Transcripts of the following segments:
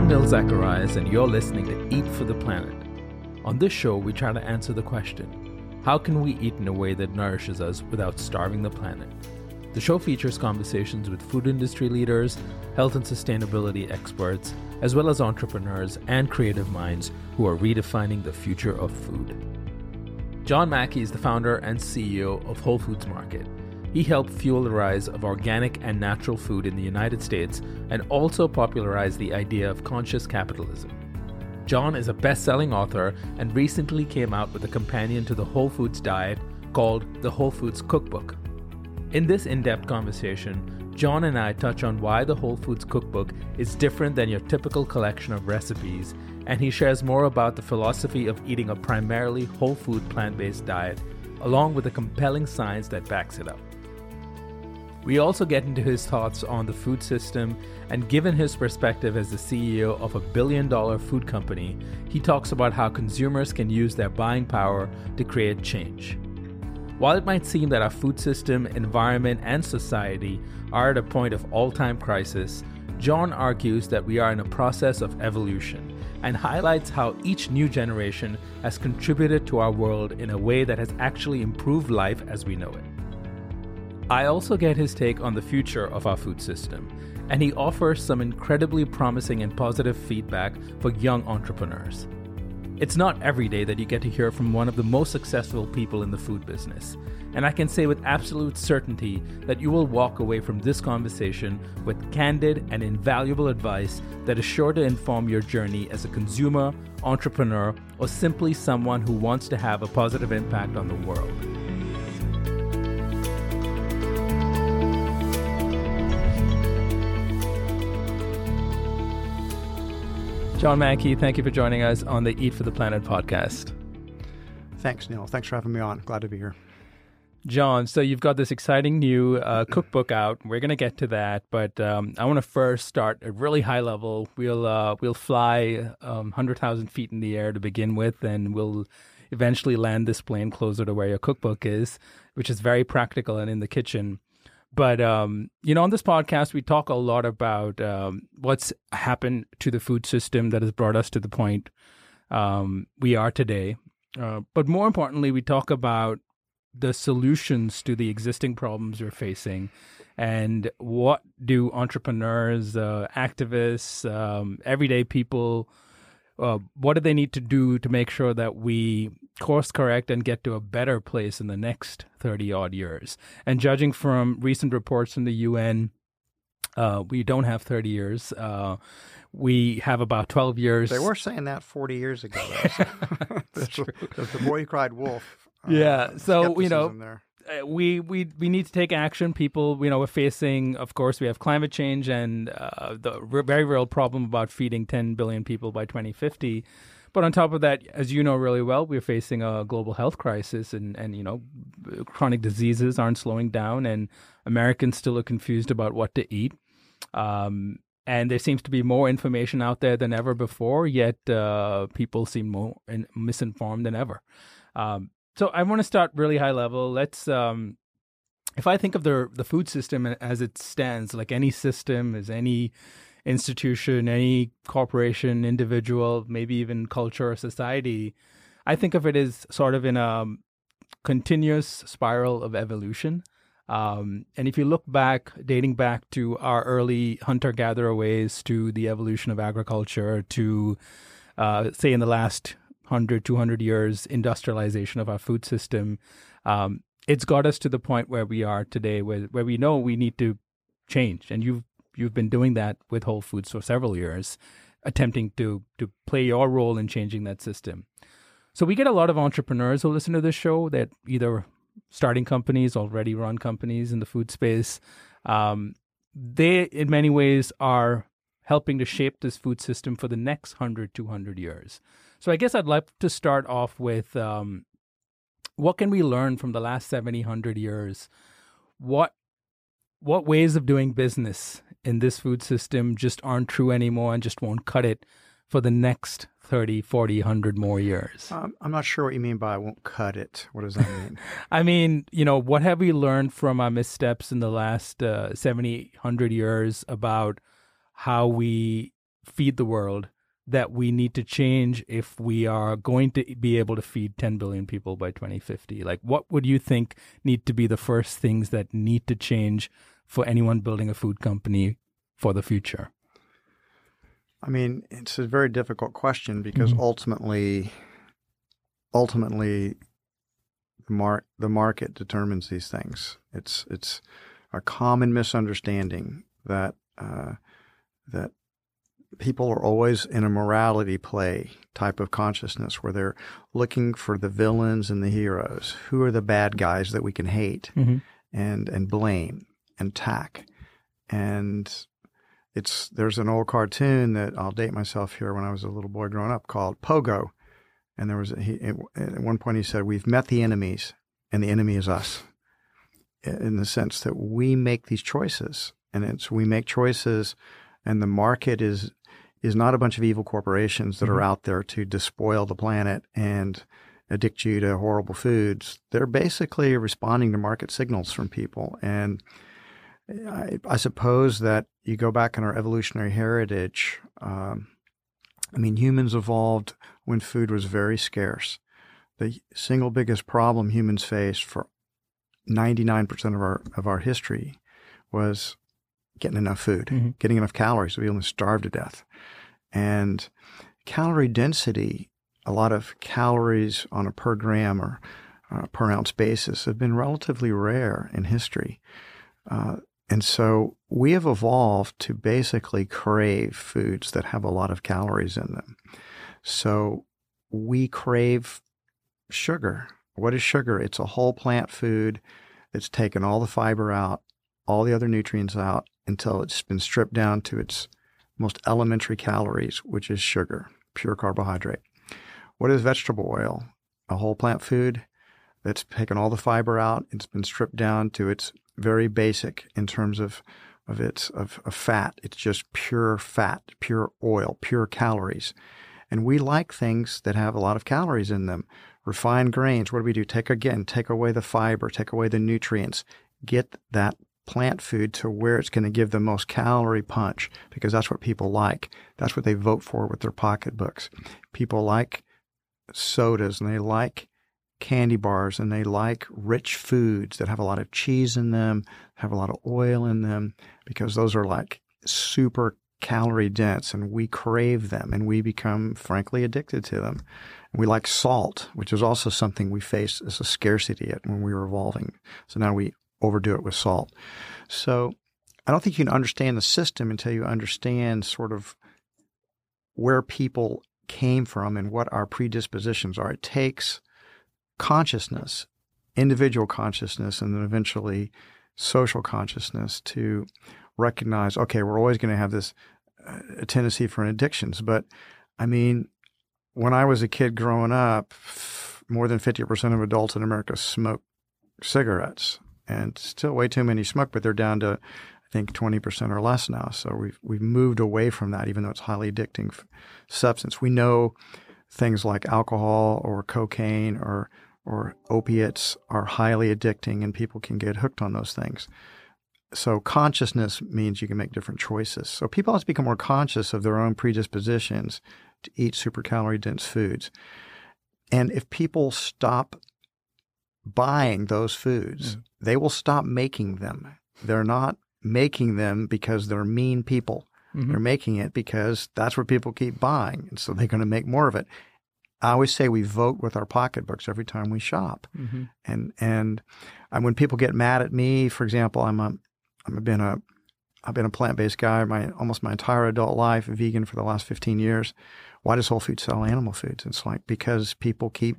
I'm Nil Zacharias, and you're listening to Eat for the Planet. On this show, we try to answer the question how can we eat in a way that nourishes us without starving the planet? The show features conversations with food industry leaders, health and sustainability experts, as well as entrepreneurs and creative minds who are redefining the future of food. John Mackey is the founder and CEO of Whole Foods Market he helped fuel the rise of organic and natural food in the United States and also popularized the idea of conscious capitalism. John is a best selling author and recently came out with a companion to the Whole Foods diet called The Whole Foods Cookbook. In this in depth conversation, John and I touch on why the Whole Foods Cookbook is different than your typical collection of recipes, and he shares more about the philosophy of eating a primarily whole food plant based diet, along with the compelling science that backs it up. We also get into his thoughts on the food system, and given his perspective as the CEO of a billion dollar food company, he talks about how consumers can use their buying power to create change. While it might seem that our food system, environment, and society are at a point of all time crisis, John argues that we are in a process of evolution and highlights how each new generation has contributed to our world in a way that has actually improved life as we know it. I also get his take on the future of our food system, and he offers some incredibly promising and positive feedback for young entrepreneurs. It's not every day that you get to hear from one of the most successful people in the food business, and I can say with absolute certainty that you will walk away from this conversation with candid and invaluable advice that is sure to inform your journey as a consumer, entrepreneur, or simply someone who wants to have a positive impact on the world. John Mackey, thank you for joining us on the Eat for the Planet podcast. Thanks, Nil. Thanks for having me on. Glad to be here. John, so you've got this exciting new uh, cookbook out. We're going to get to that, but um, I want to first start at really high level. We'll uh, we'll fly um, hundred thousand feet in the air to begin with, and we'll eventually land this plane closer to where your cookbook is, which is very practical and in the kitchen. But um, you know, on this podcast, we talk a lot about um, what's happened to the food system that has brought us to the point um, we are today. Uh, but more importantly, we talk about the solutions to the existing problems we're facing, and what do entrepreneurs, uh, activists, um, everyday people, uh, what do they need to do to make sure that we course correct and get to a better place in the next 30 odd years. And judging from recent reports from the UN, uh, we don't have 30 years. Uh, we have about 12 years. They were saying that 40 years ago. That's true. the boy who cried wolf. Uh, yeah. So, you know, there. Uh, we, we, we need to take action. People, you know, we're facing, of course, we have climate change and uh, the very real problem about feeding 10 billion people by 2050. But on top of that, as you know really well, we're facing a global health crisis, and and you know, chronic diseases aren't slowing down, and Americans still are confused about what to eat. Um, and there seems to be more information out there than ever before, yet uh, people seem more in, misinformed than ever. Um, so I want to start really high level. Let's um, if I think of the the food system as it stands, like any system, as any institution, any corporation, individual, maybe even culture or society, I think of it as sort of in a continuous spiral of evolution. Um, and if you look back, dating back to our early hunter gatherer ways, to the evolution of agriculture, to uh, say in the last 100, 200 years, industrialization of our food system, um, it's got us to the point where we are today, where, where we know we need to change. And you've you've been doing that with Whole Foods for several years, attempting to to play your role in changing that system. So we get a lot of entrepreneurs who listen to this show that either starting companies, already run companies in the food space. Um, they, in many ways, are helping to shape this food system for the next 100, 200 years. So I guess I'd like to start off with um, what can we learn from the last 70, 100 years? What what ways of doing business in this food system just aren't true anymore and just won't cut it for the next 30, 40, 100 more years? Um, I'm not sure what you mean by I won't cut it. What does that mean? I mean, you know, what have we learned from our missteps in the last uh, 70, 100 years about how we feed the world that we need to change if we are going to be able to feed 10 billion people by 2050? Like, what would you think need to be the first things that need to change for anyone building a food company for the future? I mean, it's a very difficult question because mm-hmm. ultimately, ultimately, the mar- the market determines these things. It's it's a common misunderstanding that uh, that people are always in a morality play type of consciousness where they're looking for the villains and the heroes. Who are the bad guys that we can hate mm-hmm. and and blame and tack? And it's there's an old cartoon that I'll date myself here when I was a little boy growing up called Pogo, and there was a, he, at one point he said, "We've met the enemies, and the enemy is us." In the sense that we make these choices, and it's we make choices and the market is is not a bunch of evil corporations that mm-hmm. are out there to despoil the planet and addict you to horrible foods. They're basically responding to market signals from people. And I, I suppose that you go back in our evolutionary heritage. Um, I mean, humans evolved when food was very scarce. The single biggest problem humans faced for 99% of our of our history was getting enough food, mm-hmm. getting enough calories. We almost starve to death. And calorie density, a lot of calories on a per gram or uh, per ounce basis have been relatively rare in history. Uh, and so we have evolved to basically crave foods that have a lot of calories in them. So we crave sugar. What is sugar? It's a whole plant food that's taken all the fiber out, all the other nutrients out, until it's been stripped down to its most elementary calories, which is sugar, pure carbohydrate. What is vegetable oil? A whole plant food that's taken all the fiber out. It's been stripped down to its very basic in terms of of its of, of fat. It's just pure fat, pure oil, pure calories. And we like things that have a lot of calories in them. Refined grains, what do we do? Take again, take away the fiber, take away the nutrients, get that plant food to where it's going to give the most calorie punch because that's what people like. That's what they vote for with their pocketbooks. People like sodas and they like candy bars and they like rich foods that have a lot of cheese in them, have a lot of oil in them because those are like super calorie dense and we crave them and we become frankly addicted to them. We like salt, which is also something we faced as a scarcity when we were evolving. So now we overdo it with salt. So I don't think you can understand the system until you understand sort of where people came from and what our predispositions are. It takes consciousness, individual consciousness, and then eventually social consciousness to recognize okay, we're always going to have this uh, tendency for addictions. But I mean, when I was a kid growing up, more than 50% of adults in America smoke cigarettes and still way too many smoke, but they're down to I think 20% or less now. So we've we've moved away from that, even though it's highly addicting substance. We know things like alcohol or cocaine or or opiates are highly addicting, and people can get hooked on those things. So consciousness means you can make different choices. So people have to become more conscious of their own predispositions to eat super calorie dense foods. And if people stop buying those foods, mm. they will stop making them. They're not making them because they're mean people. Mm-hmm. They're making it because that's what people keep buying. And so they're going to make more of it. I always say we vote with our pocketbooks every time we shop. Mm-hmm. And, and when people get mad at me, for example, I'm a, I've been a, I've been a plant-based guy my, almost my entire adult life, vegan for the last 15 years. why does Whole Foods sell animal foods? It's like because people keep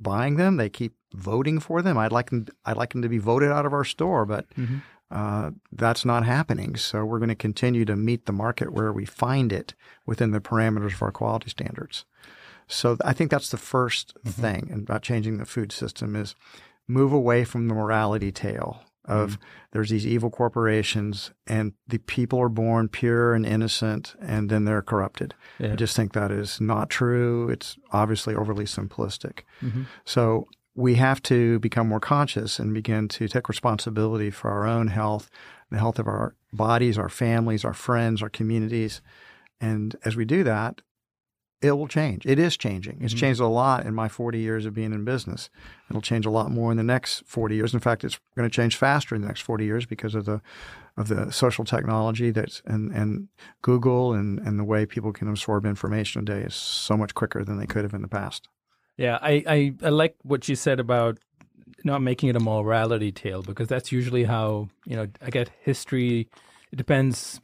buying them, they keep voting for them. I'd like them. I'd like them to be voted out of our store, but Mm-hmm. uh, that's not happening. So we're going to continue to meet the market where we find it within the parameters of our quality standards. So I think that's the 1st thing about changing the food system is move away from the morality tale of there's these evil corporations and the people are born pure and innocent and then they're corrupted. Yeah. I just think that is not true. It's obviously overly simplistic. Mm-hmm. So we have to become more conscious and begin to take responsibility for our own health, the health of our bodies, our families, our friends, our communities. And as we do that, it will change. It is changing. It's mm-hmm. changed a lot in my 40 years of being in business. It'll change a lot more in the next 40 years. In fact, it's going to change faster in the next 40 years because of the of the social technology that's and and Google and and the way people can absorb information today is so much quicker than they could have in the past. Yeah, I, I, I like what you said about not making it a morality tale because that's usually how, you know, I get history. It depends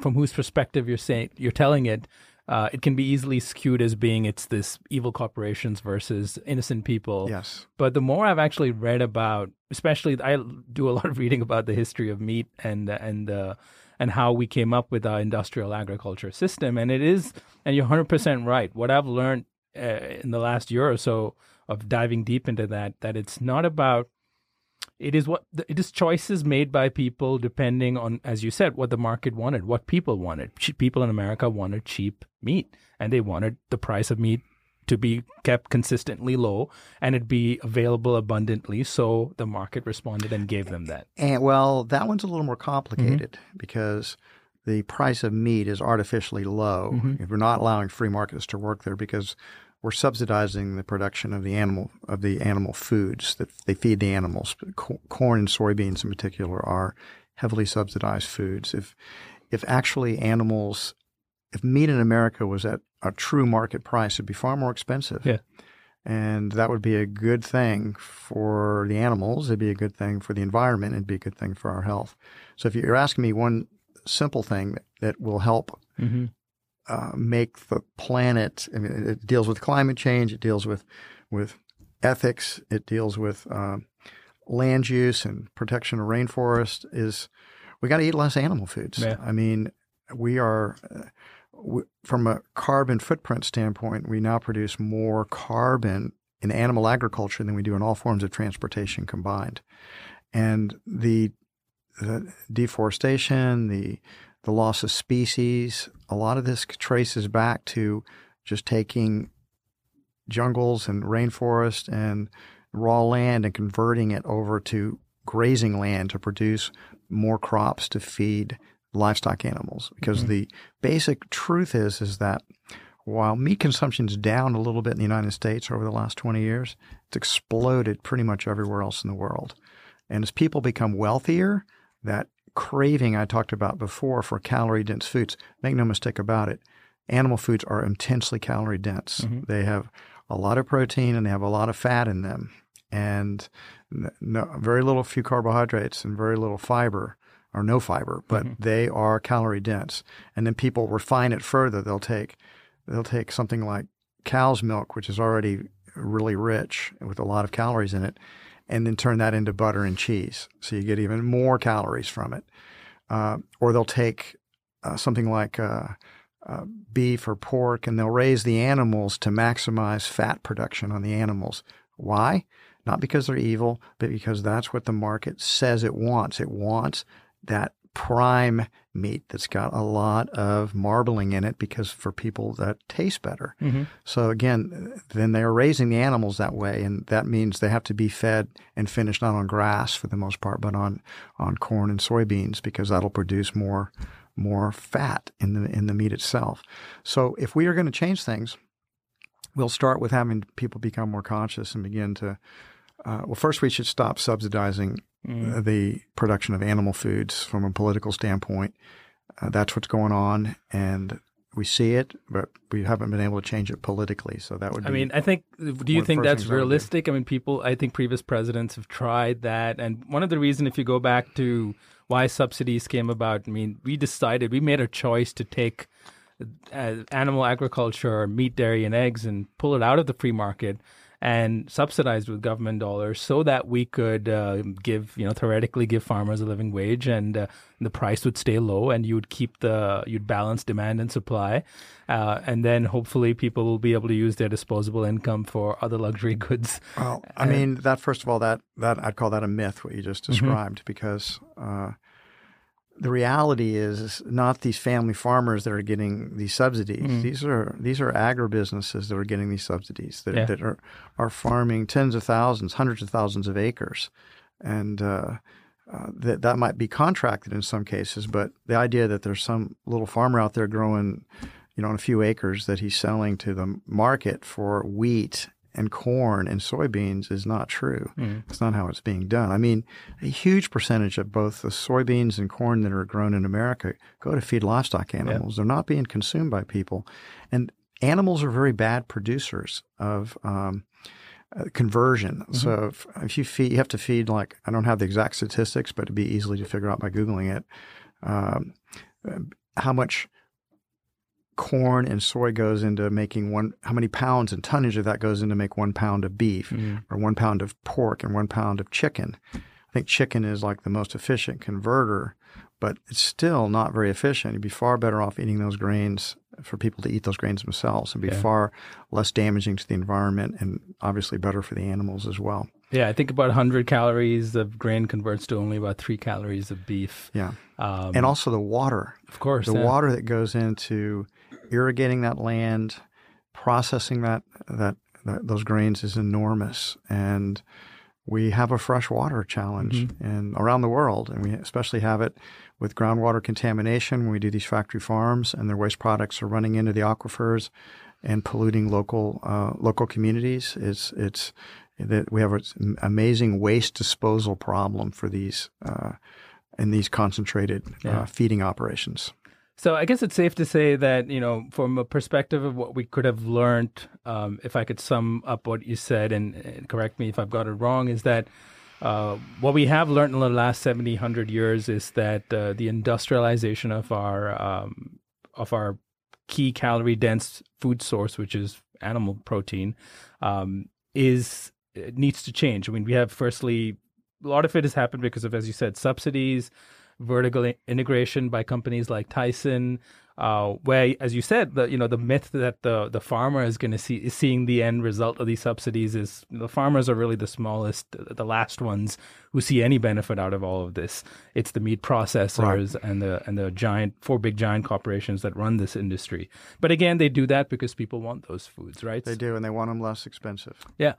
from whose perspective you're saying you're telling it. Uh, it can be easily skewed as being it's this evil corporations versus innocent people. Yes. But the more I've actually read about, especially I do a lot of reading about the history of meat and and uh, and how we came up with our industrial agriculture system, and it is, and you're 100 percent right. What I've learned uh, in the last year or so of diving deep into that, that it's not about it is what it is choices made by people depending on as you said what the market wanted what people wanted. People in america wanted cheap meat and they wanted the price of meat to be kept consistently low and it be available abundantly so the market responded and gave them that. And well, that one's a little more complicated mm-hmm. because the price of meat is artificially low. Mm-hmm. If we're not allowing free markets to work there because we're subsidizing the production of the animal of the animal foods that they feed the animals. Co- Corn and soybeans in particular are heavily subsidized foods. If if actually animals if meat in America was at a true market price, it'd be far more expensive. Yeah. And that would be a good thing for the animals. It'd be a good thing for the environment. It'd be a good thing for our health. So if you're asking me one simple thing that, that will help mm-hmm. Uh, make the planet, I mean, it deals with climate change. It deals with, with ethics. It deals with uh, land use and protection of rainforest is we got to eat less animal foods. Yeah. I mean, we are, uh, from a carbon footprint standpoint, we now produce more carbon in animal agriculture than we do in all forms of transportation combined. And the, the deforestation, the the loss of species, a lot of this traces back to just taking jungles and rainforest and raw land and converting it over to grazing land to produce more crops to feed livestock animals because mm-hmm. the basic truth is is that while meat consumption is down a little bit in the United States over the last 20 years, it's exploded pretty much everywhere else in the world. And as people become wealthier, that craving I talked about before for calorie dense foods, make no mistake about it, animal foods are intensely calorie dense. Mm-hmm. They have a lot of protein and they have a lot of fat in them, and no, very little few carbohydrates and very little fiber or no fiber, but mm-hmm. they are calorie dense. And then people refine it further. They'll take they'll take something like cow's milk, which is already really rich with a lot of calories in it, and then turn that into butter and cheese. So you get even more calories from it. Uh, or they'll take uh, something like uh, uh, beef or pork and they'll raise the animals to maximize fat production on the animals. Why? Not because they're evil, but because that's what the market says it wants. It wants that prime meat that's got a lot of marbling in it because for people that taste better. So again, then they're raising the animals that way, and that means they have to be fed and finished not on grass for the most part, but on on corn and soybeans because that'll produce more more fat in the in the meat itself. So if we are going to change things, we'll start with having people become more conscious and begin to. Uh, well, first we should stop subsidizing uh, the production of animal foods from a political standpoint. Uh, that's what's going on, and we see it, but we haven't been able to change it politically. So that would. Be, I mean, I think. Do you one of the think that's realistic? I mean, people. I think previous presidents have tried that, and one of the reasons, if you go back to why subsidies came about, I mean, we decided we made a choice to take uh, animal agriculture, meat, dairy, and eggs, and pull it out of the free market and subsidized with government dollars so that we could uh, give, you know, theoretically give farmers a living wage and uh, the price would stay low and you would keep the, you'd balance demand and supply. Uh, and then hopefully people will be able to use their disposable income for other luxury goods. Well, I mean, that first of all, that, that I'd call that a myth, what you just mm-hmm. described, mm-hmm. because uh, the reality is not these family farmers that are getting these subsidies. Mm. These are these are agribusinesses that are getting these subsidies that, yeah. that are are farming tens of thousands, hundreds of thousands of acres, and uh, uh, that that might be contracted in some cases. But the idea that there's some little farmer out there growing, you know, on a few acres that he's selling to the market for wheat and corn and soybeans is not true. Mm. It's not how it's being done. I mean, a huge percentage of both the soybeans and corn that are grown in America go to feed livestock animals. They're not being consumed by people. And animals are very bad producers of um, uh, conversion. Mm-hmm. So if, if, you feed, you have to feed like, I don't have the exact statistics, but it'd be easily to figure out by Googling it. Um, how much corn and soy goes into making one, how many pounds and tonnage of that goes into make one pound of beef mm. or one pound of pork and one pound of chicken. I think chicken is like the most efficient converter, but it's still not very efficient. You'd be far better off eating those grains for people to eat those grains themselves and be yeah. far less damaging to the environment and obviously better for the animals as well. Yeah, I think about 100 calories of grain converts to only about three calories of beef. Yeah. Um, and also the water. Of course. The yeah. water that goes into irrigating that land, processing that, that, that those grains is enormous. And we have a fresh water challenge mm-hmm. and around the world, and we especially have it with groundwater contamination when we do these factory farms and their waste products are running into the aquifers and polluting local uh, local communities. It's it's that we have an amazing waste disposal problem for these uh, in these concentrated uh, yeah. uh, feeding operations. So I guess it's safe to say that you know, from a perspective of what we could have learned, um, if I could sum up what you said and, and, correct me if I've got it wrong, is that uh, what we have learned in the last 70, 100 years is that uh, the industrialization of our um, of our key calorie dense food source, which is animal protein, um, is needs to change. I mean, we have firstly a lot of it has happened because of, as you said, subsidies vertical integration by companies like Tyson, uh, where, as you said, the you know the myth that the the farmer is going to see is seeing the end result of these subsidies is the farmers are really the smallest, the last ones who see any benefit out of all of this. It's the meat processors right. and the and the giant four big giant corporations that run this industry. But again, they do that because people want those foods, right? They do, and they want them less expensive. Yeah.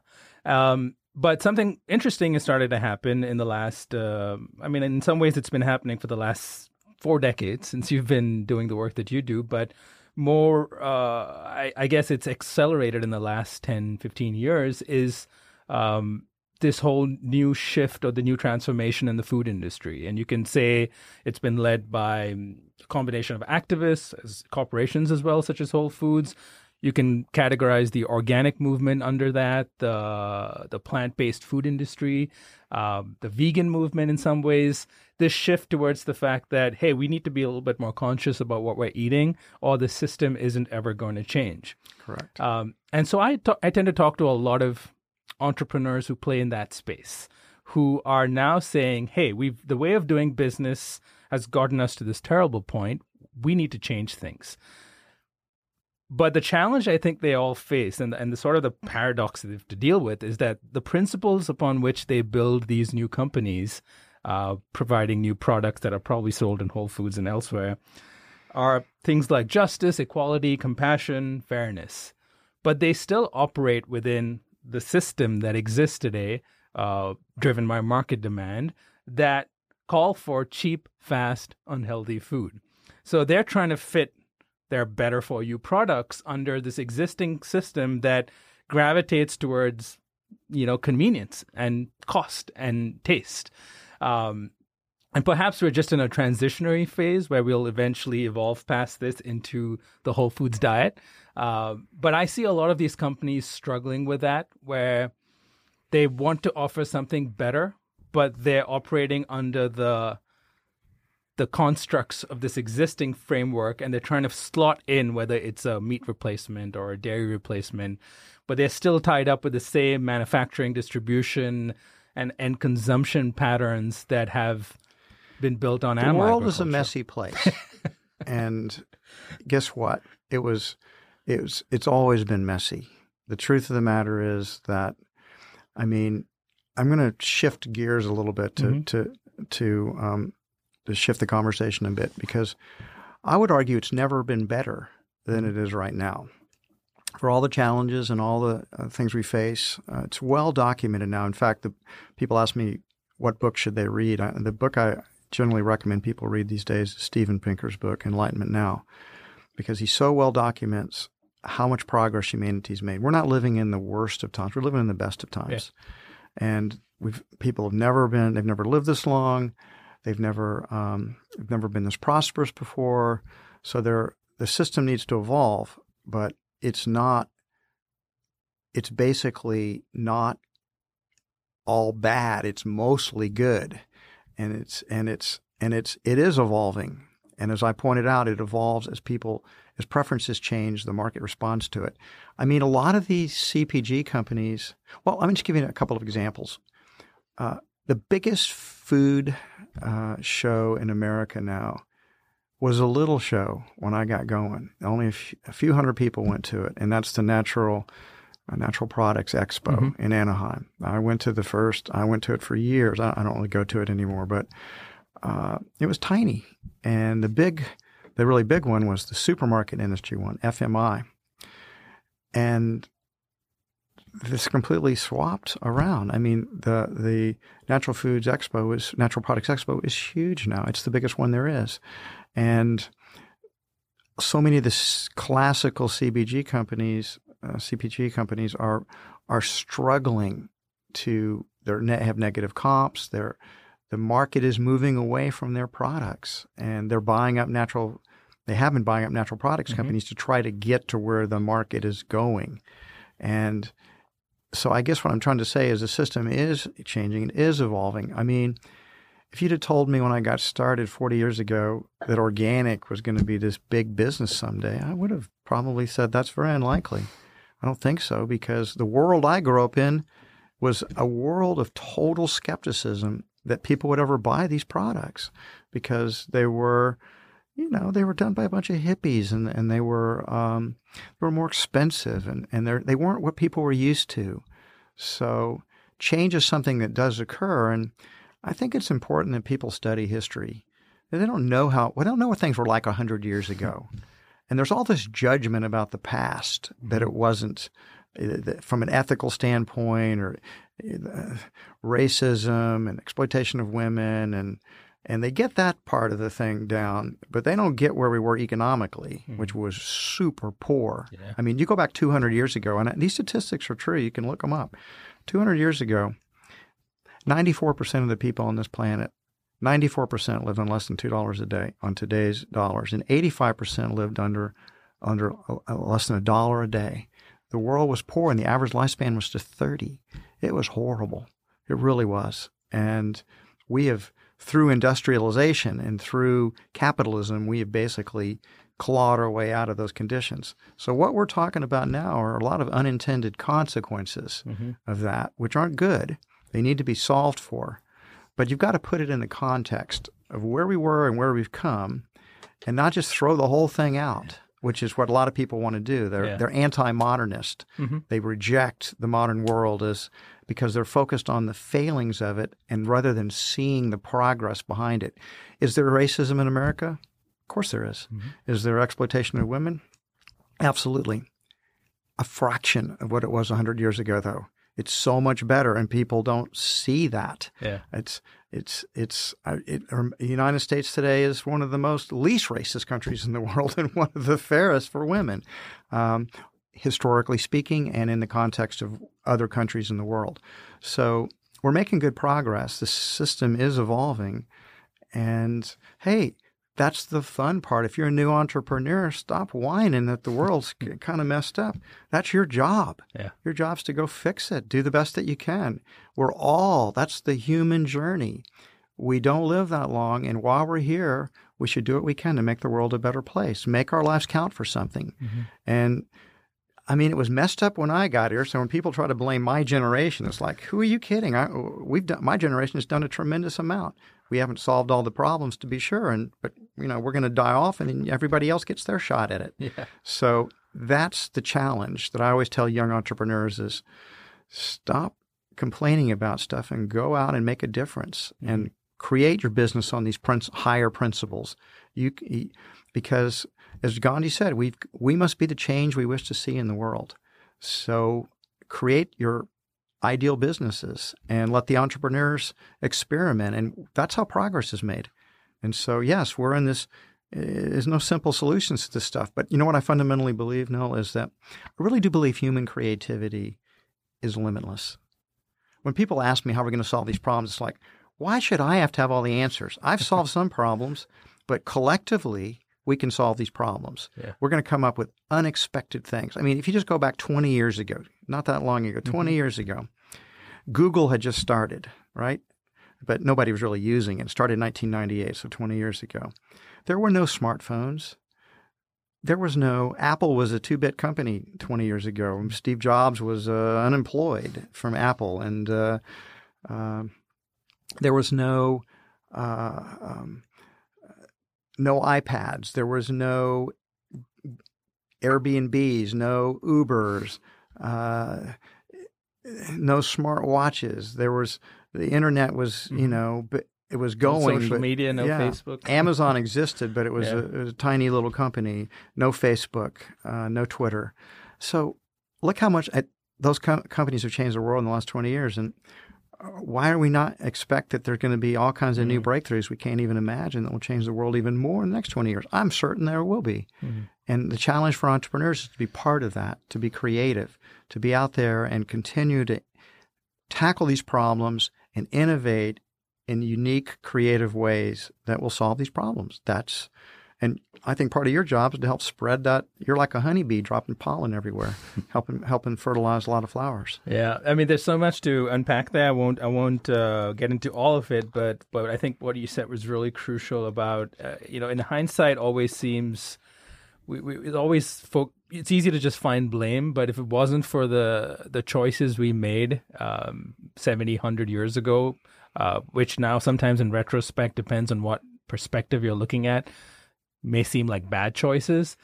Um, but something interesting has started to happen in the last. Uh, I mean, in some ways, it's been happening for the last four decades since you've been doing the work that you do. But more, uh, I, I, guess it's accelerated in the last 10, 15 years. Is um, this whole new shift or the new transformation in the food industry. And you can say it's been led by a combination of activists, as corporations as well, such as Whole Foods, you can categorize the organic movement under that, the the plant based food industry, um, the vegan movement in some ways. This shift towards the fact that hey, we need to be a little bit more conscious about what we're eating, or the system isn't ever going to change. Correct. Um, and so I, I tend to talk to a lot of entrepreneurs who play in that space, who are now saying, hey, we've the way of doing business has gotten us to this terrible point. We need to change things. But the challenge I think they all face, and, and the sort of the paradox they have to deal with, is that the principles upon which they build these new companies, uh, providing new products that are probably sold in Whole Foods and elsewhere, are things like justice, equality, compassion, fairness. But they still operate within the system that exists today, uh, driven by market demand, that call for cheap, fast, unhealthy food. So they're trying to fit their better for you products under this existing system that gravitates towards you know convenience and cost and taste. Um, and perhaps we're just in a transitionary phase where we'll eventually evolve past this into the whole foods diet. Uh, but i see a lot of these companies struggling with that where they want to offer something better but they're operating under the the constructs of this existing framework and they're trying to slot in whether it's a meat replacement or a dairy replacement, but they're still tied up with the same manufacturing, distribution, and, and consumption patterns that have been built on the animal world is a messy place, and guess what? It was, it was, it's always been messy. The truth of the matter is that, I mean, I'm going to shift gears a little bit to Mhm. to to um, to shift the conversation a bit because I would argue it's never been better than it is right now. For all the challenges and all the uh, things we face, uh, it's well documented now. In fact, the people ask me what book should they read. I, the book I generally recommend people read these days is Steven Pinker's book, Enlightenment Now, because he so well documents how much progress humanity's made. We're not living in the worst of times; we're living in the best of times. And we've people have never been; they've never lived this long. They've never um, they've never been this prosperous before. So they're, the system needs to evolve, but it's not. It's basically not all bad. It's mostly good, and it's and it's and it's it is evolving. And as I pointed out, it evolves as people as preferences change, the market responds to it. I mean, a lot of these CPG companies. Well, me just you a couple of examples. Uh, the biggest food uh, show in America now was a little show when I got going. Only a few, hundred people went to it, and that's the Natural uh, Natural Products Expo in Anaheim. I went to the first. I went to it for years. I, I don't really go to it anymore, but uh, it was tiny. And the big, the really big one was the supermarket industry one, FMI, and this completely swapped around. I mean, the the Natural Foods Expo is Natural Products Expo is huge now. It's the biggest one there is, and so many of the classical CBG companies, uh, CPG companies, are are struggling to they ne- have negative comps. They're the market is moving away from their products, and they're buying up natural. They have been buying up natural products Mhm. companies to try to get to where the market is going, and so I guess what I'm trying to say is the system is changing, it is evolving. I mean, if you'd have told me when I got started 40 years ago that organic was going to be this big business someday, I would have probably said that's very unlikely. I don't think so because the world I grew up in was a world of total skepticism that people would ever buy these products because they were, you know, they were done by a bunch of hippies and, and they were um, they were more expensive and, and they weren't what people were used to. So change is something that does occur. And I think it's important that people study history. They don't know how, well, they don't know what things were like 100 years ago. And there's all this judgment about the past that it wasn't uh, from an ethical standpoint or uh, racism and exploitation of women and and they get that part of the thing down, but they don't get where we were economically, which was super poor. Yeah. I mean, you go back 200 years ago, and these statistics are true. You can look them up. 200 years ago, 94% of the people on this planet, 94% lived on less than $2 a day on today's dollars, and 85% lived under under uh, less than a dollar a day. The world was poor, and the average lifespan was to 30. It was horrible. It really was. And we have, through industrialization and through capitalism, we have basically clawed our way out of those conditions. So, what we're talking about now are a lot of unintended consequences of that, which aren't good. They need to be solved for. But you've got to put it in the context of where we were and where we've come and not just throw the whole thing out, which is what a lot of people want to do. They're, Yeah. they're anti modernist. Mhm. They reject the modern world as because they're focused on the failings of it and rather than seeing the progress behind it. Is there racism in America? Of course there is. Is there exploitation of women? Absolutely. A fraction of what it was 100 years ago, though. It's so much better, and people don't see that. Yeah. It's it's it's uh, it, um, the United States today is one of the most least racist countries in the world and one of the fairest for women, um, historically speaking, and in the context of other countries in the world. So we're making good progress. The system is evolving, and hey. That's the fun part. If you're a new entrepreneur, stop whining that the world's kind of messed up. That's your job. Yeah. Your job's to go fix it. Do the best that you can. We're all, that's the human journey. we don't live that long. And while we're here, we should do what we can to make the world a better place, make our lives count for something. Mm-hmm. And I mean, it was messed up when I got here. So when people try to blame my generation, it's like, who are you kidding? I, we've done, my generation has done a tremendous amount. We haven't solved all the problems to be sure, and but you know we're going to die off, and then everybody else gets their shot at it. Yeah. So that's the challenge that I always tell young entrepreneurs: is stop complaining about stuff and go out and make a difference mm-hmm. and create your business on these higher principles. You because as Gandhi said, we we must be the change we wish to see in the world. So create your ideal businesses and let the entrepreneurs experiment, and that's how progress is made. And so, yes, we're in this. Eh, there's no simple solutions to this stuff, but you know what I fundamentally believe, Noel, is that I really do believe human creativity is limitless. When people ask me how we're going to solve these problems, it's like, why should I have to have all the answers? I've solved some problems, but collectively, we can solve these problems. Yeah. We're going to come up with unexpected things. I mean, if you just go back 20 years ago, not that long ago, 20 mm-hmm. years ago, Google had just started, right? But nobody was really using it. It started in 1998, so 20 years ago. There were no smartphones. There was no Apple was a two-bit company 20 years ago. Steve Jobs was uh, unemployed from Apple, and uh, uh, there was no uh, um, no iPads. There was no Airbnbs, no Ubers, uh, no smart watches. There was the internet was you mm-hmm. know, but it was going. No social but, media, no yeah, Facebook. Amazon existed, but it was, yeah. a, it was, a, tiny little company. No Facebook, uh, no Twitter. So look how much those com- companies have changed the world in the last twenty years, and why are we not expect that there's going to be all kinds of new mm-hmm. breakthroughs we can't even imagine that will change the world even more in the next 20 years? I'm certain there will be. Mm-hmm. And the challenge for entrepreneurs is to be part of that, to be creative, to be out there and continue to tackle these problems and innovate in unique, creative ways that will solve these problems. That's and I think part of your job is to help spread that. You're like a honeybee dropping pollen everywhere, helping helping fertilize a lot of flowers. Yeah, I mean, there's so much to unpack there. I won't I won't uh, get into all of it, but but I think what you said was really crucial about uh, you know in hindsight always seems we, we it always fo- it's easy to just find blame, but if it wasn't for the the choices we made um, 70, 100 years ago, uh, which now sometimes in retrospect depends on what perspective you're looking at may seem like bad choices.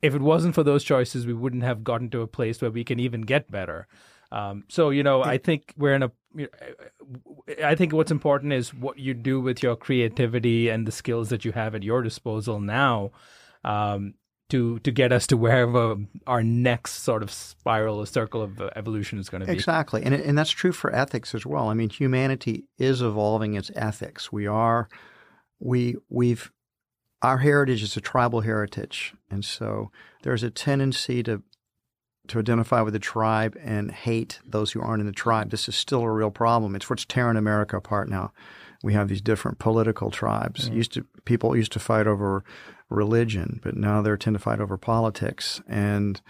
If it wasn't for those choices, we wouldn't have gotten to a place where we can even get better. Um, so you know, I think we're in a. I think what's important is what you do with your creativity and the skills that you have at your disposal now, um, to to get us to wherever our next sort of spiral or circle of evolution is going to be. Exactly, and and that's true for ethics as well. I mean, humanity is evolving its ethics. We are, we we've our heritage is a tribal heritage, and so there's a tendency to to identify with the tribe and hate those who aren't in the tribe. This is still a real problem. It's what's tearing America apart now. We have these different political tribes. Mm-hmm. Used to people used to fight over religion, but now they tend to fight over politics and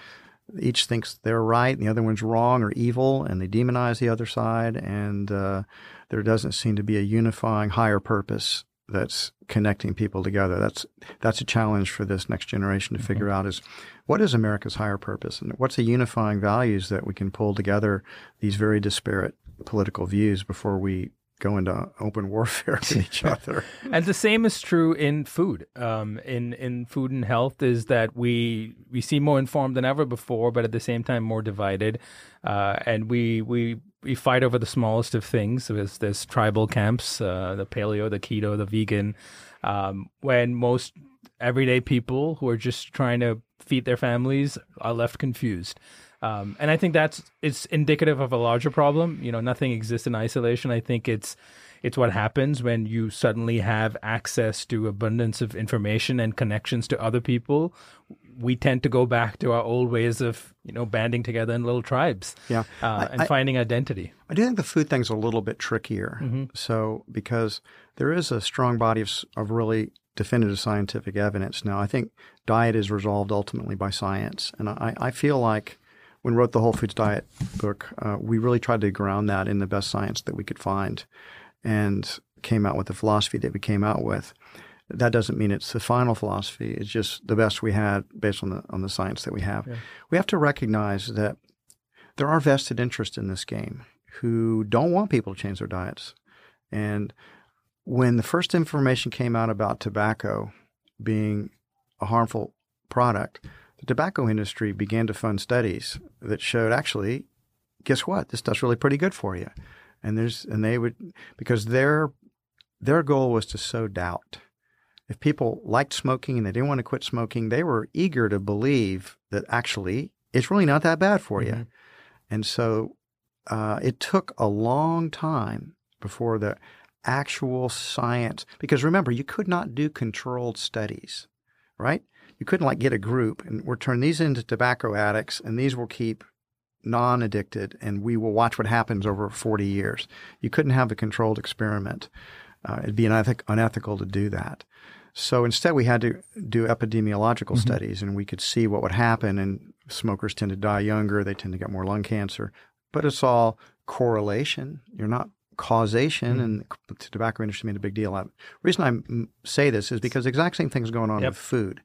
each thinks they're right and the other one's wrong or evil, and they demonize the other side. And uh, there doesn't seem to be a unifying higher purpose that's connecting people together. That's that's a challenge for this next generation to mm-hmm. figure out is what is America's higher purpose and what's the unifying values that we can pull together these very disparate political views before we go into open warfare with each other. and the same is true in food. Um, in in food and health is that we we seem more informed than ever before, but at the same time more divided. Uh, and we we we fight over the smallest of things. There's, there's tribal camps, uh, the paleo, the keto, the vegan, um, when most everyday people who are just trying to feed their families are left confused. Um, and I think that's it's indicative of a larger problem. You know, nothing exists in isolation. I think it's it's what happens when you suddenly have access to abundance of information and connections to other people. We tend to go back to our old ways of you know banding together in little tribes, yeah, uh, and I, finding identity. I do think the food thing's a little bit trickier. Mm-hmm. So because there is a strong body of, of really definitive scientific evidence now. I think diet is resolved ultimately by science, and I, I feel like when we wrote the Whole Foods Diet book, uh, we really tried to ground that in the best science that we could find. And came out with the philosophy that we came out with. That doesn't mean it's the final philosophy. It's just the best we had based on the on the science that we have. Yeah. We have to recognize that there are vested interests in this game who don't want people to change their diets. And when the first information came out about tobacco being a harmful product, the tobacco industry began to fund studies that showed actually, guess what? This stuff's really pretty good for you. And there's and they would because their their goal was to sow doubt. If people liked smoking and they didn't want to quit smoking, they were eager to believe that actually it's really not that bad for mm-hmm. you. And so uh, it took a long time before the actual science, because remember, you could not do controlled studies, right? You couldn't like get a group and we're turning these into tobacco addicts and these will keep non-addicted and we will watch what happens over 40 years. You couldn't have a controlled experiment. Uh, it'd be uneth- unethical to do that. So instead, we had to do epidemiological mm-hmm. studies, and we could see what would happen. And smokers tend to die younger; they tend to get more lung cancer. But it's all correlation. You're not causation, mm-hmm. and the tobacco industry made a big deal out of it. The reason I say this is because the exact same thing is going on yep. with food.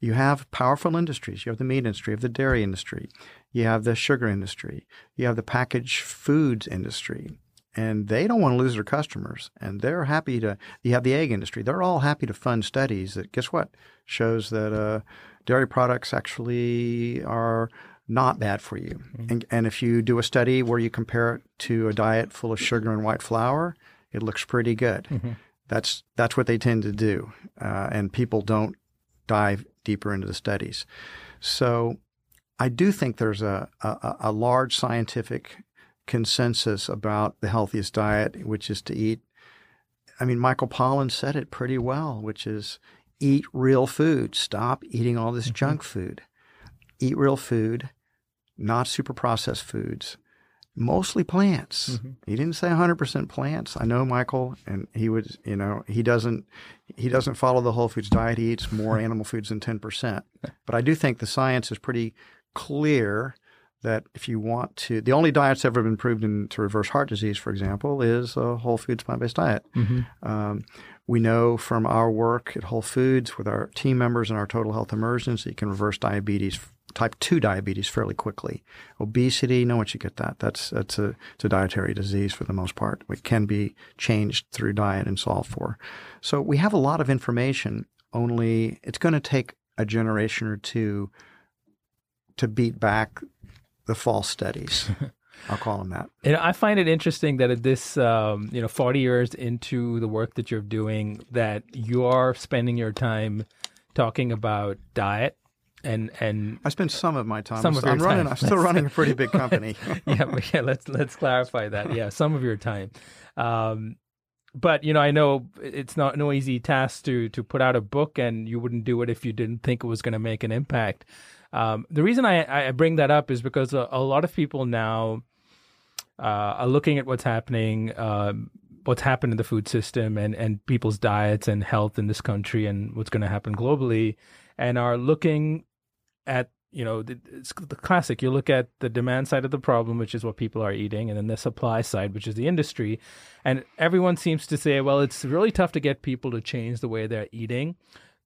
You have powerful industries. You have the meat industry, you have the dairy industry, you have the sugar industry, you have the packaged foods industry, and they don't want to lose their customers. And they're happy to. You have the egg industry. They're all happy to fund studies that guess what shows that uh, dairy products actually are not bad for you. Mm-hmm. And, and if you do a study where you compare it to a diet full of sugar and white flour, it looks pretty good. Mm-hmm. That's that's what they tend to do, uh, and people don't dive deeper into the studies. So, I do think there's a, a, a large scientific consensus about the healthiest diet, which is to eat. I mean, Michael Pollan said it pretty well, which is eat real food. Stop eating all this mm-hmm. junk food. Eat real food not super processed foods, mostly plants. Mm-hmm. He didn't say 100% plants. I know Michael, and he would, you know, he doesn't he doesn't follow the whole foods diet. He eats more animal foods than 10%. But I do think the science is pretty clear that if you want to, the only diet that's ever been proven to reverse heart disease, for example, is a whole foods plant based diet. Mm-hmm. Um, we know from our work at Whole Foods with our team members and our total health immersions that you can reverse diabetes type 2 diabetes fairly quickly. Obesity, no one should get that. That's, that's a, it's a dietary disease for the most part. It can be changed through diet and solved for. So we have a lot of information, only it's going to take a generation or two to beat back the false studies. I'll call them that. And I find it interesting that at this, um, you know, 40 years into the work that you're doing, that you are spending your time talking about diet and and I spend some of my time. Some of I'm running. Time. I'm still running a pretty big company. yeah, but yeah. Let's let's clarify that. Yeah, some of your time. Um, but you know, I know it's not no easy task to to put out a book, and you wouldn't do it if you didn't think it was going to make an impact. Um, the reason I, I bring that up is because a, a lot of people now uh, are looking at what's happening. Um, what's happened in the food system and, and people's diets and health in this country and what's going to happen globally and are looking at you know it's the classic. You look at the demand side of the problem which is what people are eating and then the supply side which is the industry. And everyone seems to say well it's really tough to get people to change the way they're eating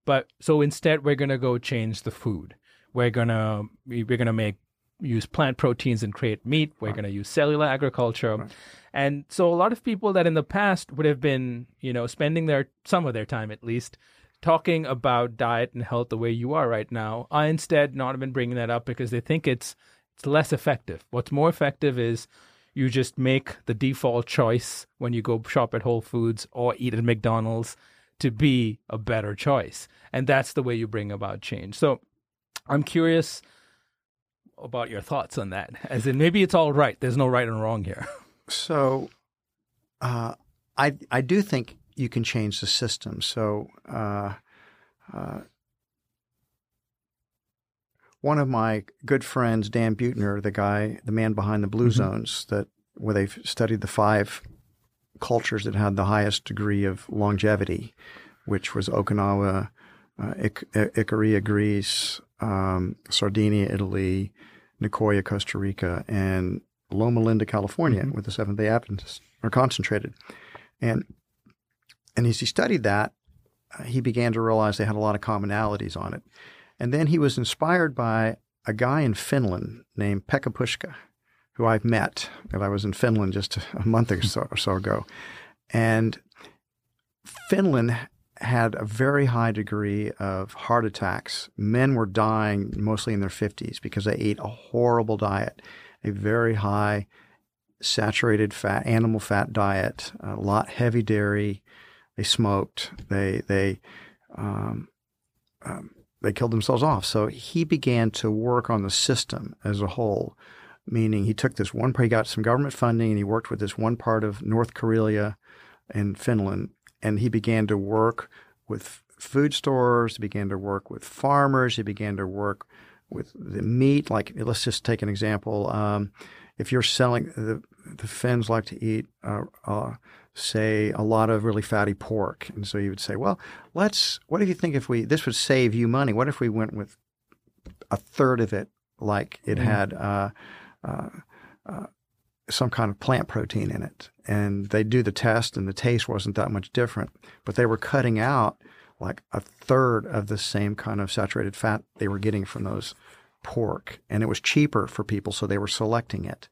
but so instead we're going to go change the food. We're going to we're going to make use plant proteins and create meat. We're right. going to use cellular agriculture. Right. and so a lot of people that in the past would have been you know spending their some of their time at least talking about diet and health the way you are right now. I instead not have been bringing that up because they think it's it's less effective. What's more effective is you just make the default choice when you go shop at Whole Foods or eat at McDonald's to be a better choice. And that's the way you bring about change. So I'm curious about your thoughts on that. As in maybe it's all right. There's no right and wrong here. So uh, I I do think you can change the system. So, uh, uh, one of my good friends, Dan Buettner, the guy, the man behind the Blue mm-hmm. Zones, that where they've studied the five cultures that had the highest degree of longevity, which was Okinawa, uh, Ikaria, Greece, um, Sardinia, Italy, Nicoya, Costa Rica, and Loma Linda, California, mm-hmm. with the Seventh Day Adventists are concentrated. And and as he studied that, uh, he began to realize they had a lot of commonalities on it. And then he was inspired by a guy in Finland named Pekka Puska, who I've met. And I was in Finland just a month or so, or so ago. And Finland had a very high degree of heart attacks. Men were dying mostly in their 50s because they ate a horrible diet, a very high saturated fat, animal fat diet, a lot heavy dairy. They smoked. They they um, um, they killed themselves off. So he began to work on the system as a whole, meaning he took this one part, he got some government funding, and he worked with this one part of North Karelia and Finland, and he began to work with food stores. He began to work with farmers. He began to work with the meat. Like let's just take an example. Um, if you're selling the the Finns like to eat, uh, uh, say, a lot of really fatty pork, and so you would say, well, let's. What if you think if we this would save you money? What if we went with a third of it, like it mm. had uh, uh, uh, some kind of plant protein in it, and they do the test, and the taste wasn't that much different, but they were cutting out like a third of the same kind of saturated fat they were getting from those pork, and it was cheaper for people, so they were selecting it.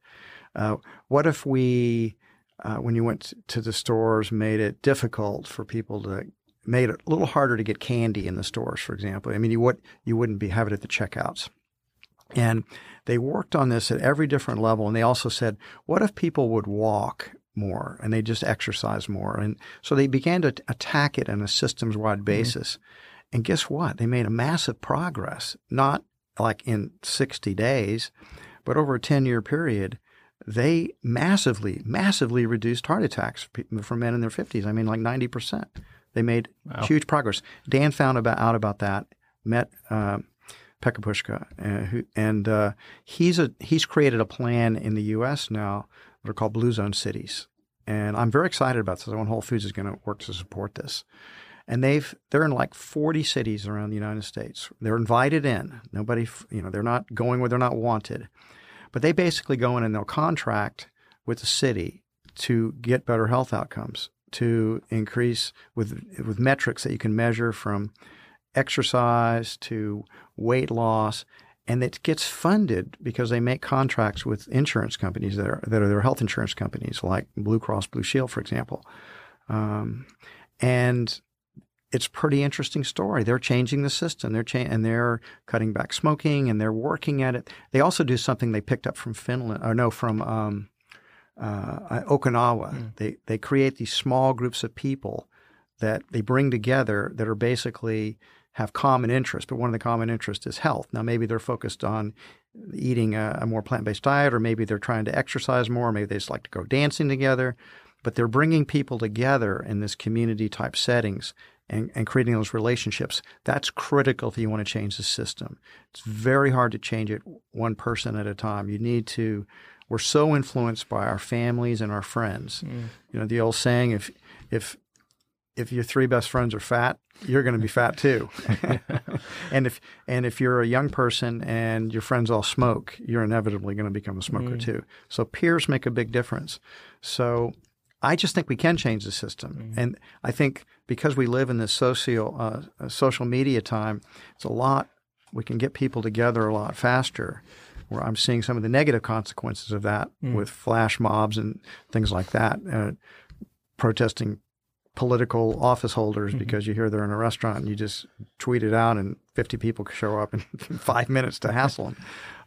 Uh, what if we, uh, when you went to the stores, made it difficult for people to made it a little harder to get candy in the stores, for example. I mean, you would you wouldn't be have it at the checkouts. And they worked on this at every different level. And they also said, what if people would walk more and they just exercise more? And so they began to attack it on a systems wide mm-hmm. basis. Mm-hmm. And guess what? They made a massive progress, not like in 60 days, but over a 10 year period they massively, massively reduced heart attacks for men in their 50s. I mean, like 90%. They made wow. huge progress. Dan found about, out about that, met uh, Pekka Puska, uh, who, and uh, he's, a, he's created a plan in the U.S. now that are called Blue Zone cities. And I'm very excited about this. I want Whole Foods is going to work to support this. And they've they're in like 40 cities around the United States. They're invited in. Nobody, you know, they're not going where they're not wanted but they basically go in and they'll contract with the city to get better health outcomes, to increase with with metrics that you can measure from exercise to weight loss, and it gets funded because they make contracts with insurance companies that are that are their health insurance companies, like Blue Cross Blue Shield, for example. Um, and it's a pretty interesting story. They're changing the system. They're cha- and they're cutting back smoking and they're working at it. They also do something they picked up from Finland or no from um, uh, Okinawa. Mm. They they create these small groups of people that they bring together that are basically have common interests, but one of the common interests is health. Now maybe they're focused on eating a, a more plant based diet, or maybe they're trying to exercise more. Maybe they just like to go dancing together but they're bringing people together in this community type settings and, and creating those relationships. That's critical if you want to change the system. It's very hard to change it one person at a time. You need to. We're so influenced by our families and our friends. Mm. You know the old saying: if if if your three best friends are fat, you're going to be fat too. and if and if you're a young person and your friends all smoke, you're inevitably going to become a smoker mm. too. So peers make a big difference. So I just think we can change the system, mm-hmm. and I think because we live in this social uh, social media time, it's a lot. We can get people together a lot faster. Where I'm seeing some of the negative consequences of that mm. with flash mobs and things like that, uh, protesting political office holders mm-hmm. because you hear they're in a restaurant and you just tweet it out and 50 people show up in five minutes to hassle them.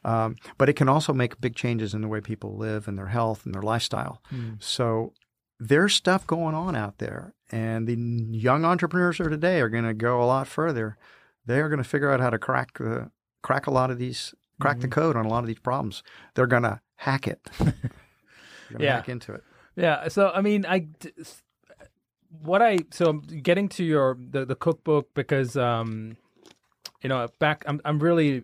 Um, but it can also make big changes in the way people live and their health and their lifestyle. Mm. So there's stuff going on out there, and the young entrepreneurs of today are going to go a lot further. They are going to figure out how to crack the crack a lot of these, crack mm-hmm. the code on a lot of these problems. They're going to hack it. yeah, hack into it. Yeah. So I mean, I what I so getting to your the the cookbook because um you know back I'm I'm really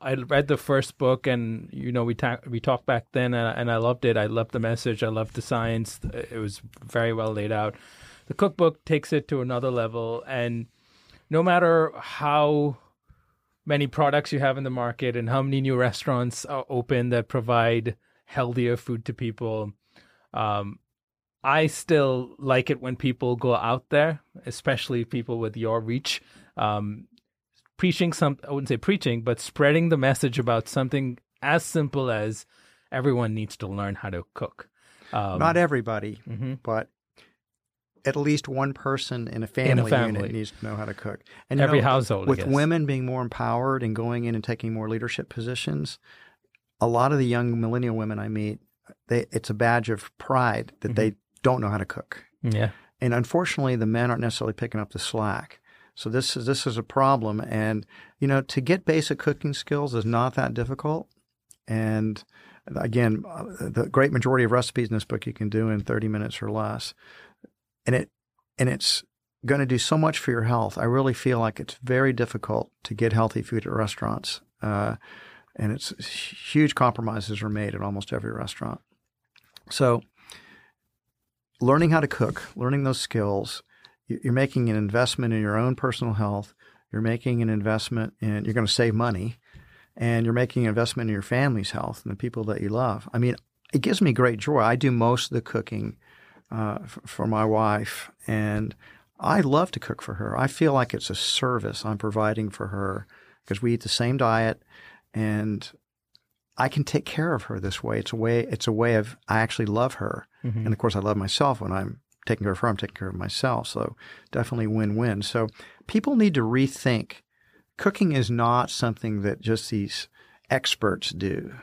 I read the first book, and you know we talked we talked back then, and, and I loved it. I loved the message. I loved the science. It was very well laid out. The cookbook takes it to another level, and no matter how many products you have in the market and how many new restaurants are open that provide healthier food to people, um, I still like it when people go out there, especially people with your reach, um, preaching some. I wouldn't say preaching, but spreading the message about something as simple as everyone needs to learn how to cook. Um, Not everybody, mm-hmm. but at least one person in a family, in a family. unit needs to know how to cook. And every know, household, with women being more empowered and going in and taking more leadership positions, a lot of the young millennial women I meet, they it's a badge of pride that mm-hmm. they don't know how to cook. Yeah. And unfortunately, the men aren't necessarily picking up the slack. So this is this is a problem. And you know, to get basic cooking skills is not that difficult. And again, uh, the great majority of recipes in this book you can do in 30 minutes or less and it and it's going to do so much for your health. I really feel like it's very difficult to get healthy food at restaurants, uh, and it's huge compromises are made at almost every restaurant. So, learning how to cook, learning those skills, you're making an investment in your own personal health. You're making an investment in you're going to save money, and you're making an investment in your family's health and the people that you love. I mean, it gives me great joy. I do most of the cooking uh, for my wife, and I love to cook for her. I feel like it's a service I'm providing for her because we eat the same diet, and I can take care of her this way. It's a way. It's a way of I actually love her, mm-hmm. and of course I love myself when I'm taking care of her. I'm taking care of myself. So definitely win-win. So people need to rethink. Cooking is not something that just these experts do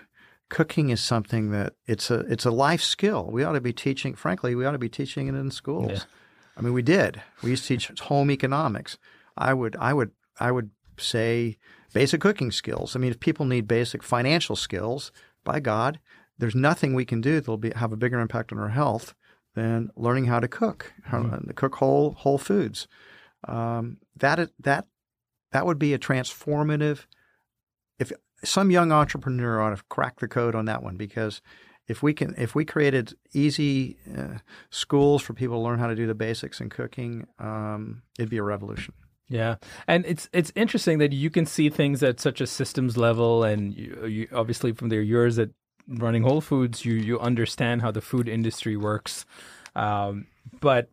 cooking is something that it's a it's a life skill. We ought to be teaching. Frankly, we ought to be teaching it in schools. Yeah. I mean, we did. We used to teach home economics. I would I would I would say basic cooking skills. I mean, if people need basic financial skills, by God, there's nothing we can do that'll be have a bigger impact on our health than learning how to cook, mm-hmm. how to cook whole whole foods. Um, that that that would be a transformative. If some young entrepreneur ought to crack the code on that one because if we can if we created easy uh, schools for people to learn how to do the basics in cooking um, it'd be a revolution. Yeah. And it's it's interesting that you can see things at such a systems level and you, you obviously from their years at running whole foods you you understand how the food industry works. Um, but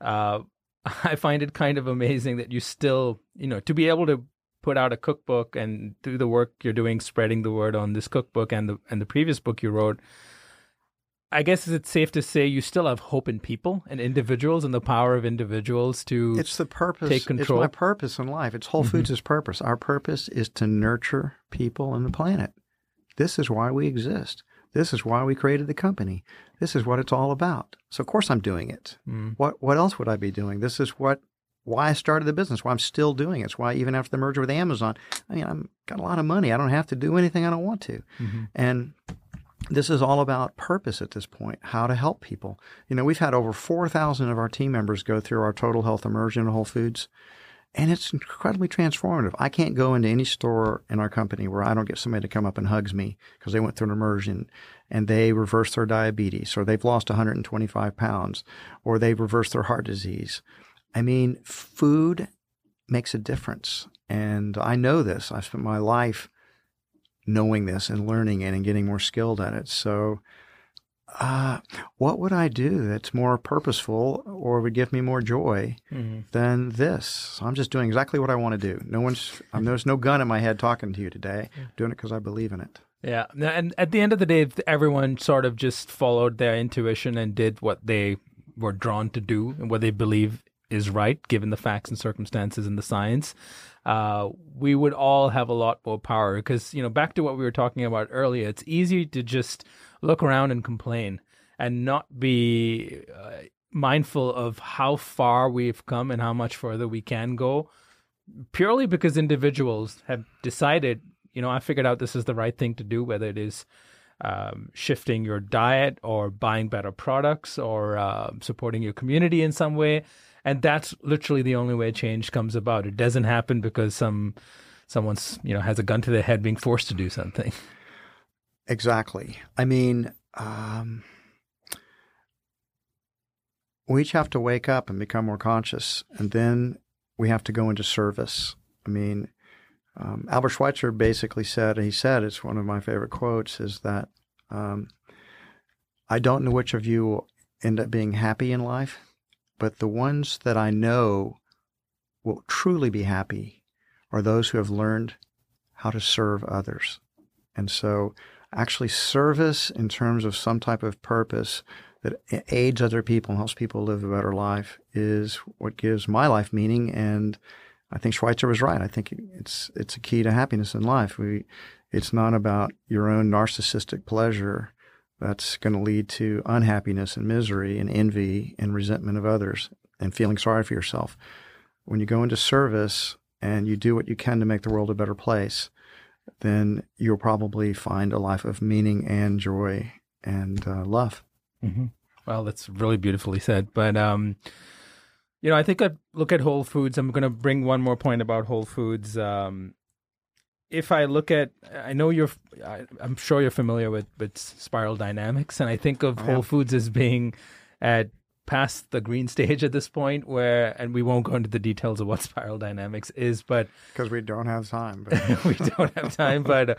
uh, I find it kind of amazing that you still, you know, to be able to put out a cookbook and do the work you're doing spreading the word on this cookbook and the and the previous book you wrote I guess it's safe to say you still have hope in people and individuals and the power of individuals to It's the purpose. Take control. It's my purpose in life. It's Whole mm-hmm. Foods' purpose. Our purpose is to nurture people and the planet. This is why we exist. This is why we created the company. This is what it's all about. So of course I'm doing it. Mm. What what else would I be doing? This is what why I started the business, why I'm still doing it. It's why even after the merger with Amazon, I mean, I've got a lot of money. I don't have to do anything I don't want to. Mm-hmm. And this is all about purpose at this point, how to help people. You know, we've had over 4,000 of our team members go through our total health immersion at Whole Foods, and it's incredibly transformative. I can't go into any store in our company where I don't get somebody to come up and hugs me because they went through an immersion and they reversed their diabetes or they've lost 125 pounds or they've reversed their heart disease I mean, food makes a difference. And I know this. I've spent my life knowing this and learning it and getting more skilled at it. So, uh, what would I do that's more purposeful or would give me more joy mm-hmm. than this? So I'm just doing exactly what I want to do. No one's, um, there's no gun in my head talking to you today. I'm doing it because I believe in it. Yeah. And at the end of the day, everyone sort of just followed their intuition and did what they were drawn to do and what they believe is right, given the facts and circumstances and the science, uh, we would all have a lot more power. Because, you know, back to what we were talking about earlier, it's easy to just look around and complain and not be uh, mindful of how far we've come and how much further we can go purely because individuals have decided, you know, I figured out this is the right thing to do, whether it is um, shifting your diet or buying better products or uh, supporting your community in some way and that's literally the only way change comes about. It doesn't happen because some someone's you know has a gun to their head being forced to do something. Exactly. I mean, um, we each have to wake up and become more conscious, and then we have to go into service. I mean, um, Albert Schweitzer basically said, he said, it's one of my favorite quotes, is that um, I don't know which of you will end up being happy in life, but the ones that I know will truly be happy are those who have learned how to serve others. And so, actually, service in terms of some type of purpose that aids other people and helps people live a better life is what gives my life meaning. And I think Schweitzer was right. I think it's it's a key to happiness in life. We, it's not about your own narcissistic pleasure that's going to lead to unhappiness and misery and envy and resentment of others and feeling sorry for yourself. When you go into service and you do what you can to make the world a better place, then you'll probably find a life of meaning and joy and uh, love. Mm-hmm. Well, that's really beautifully said. But um, you know, I think I look at Whole Foods. I'm going to bring one more point about Whole Foods. Um, if I look at, I know you're, I, am sure you're familiar with with spiral dynamics, and I think of Whole Foods as being at past the green stage at this point where and we won't go into the details of what spiral dynamics is but because we don't have time but. we don't have time but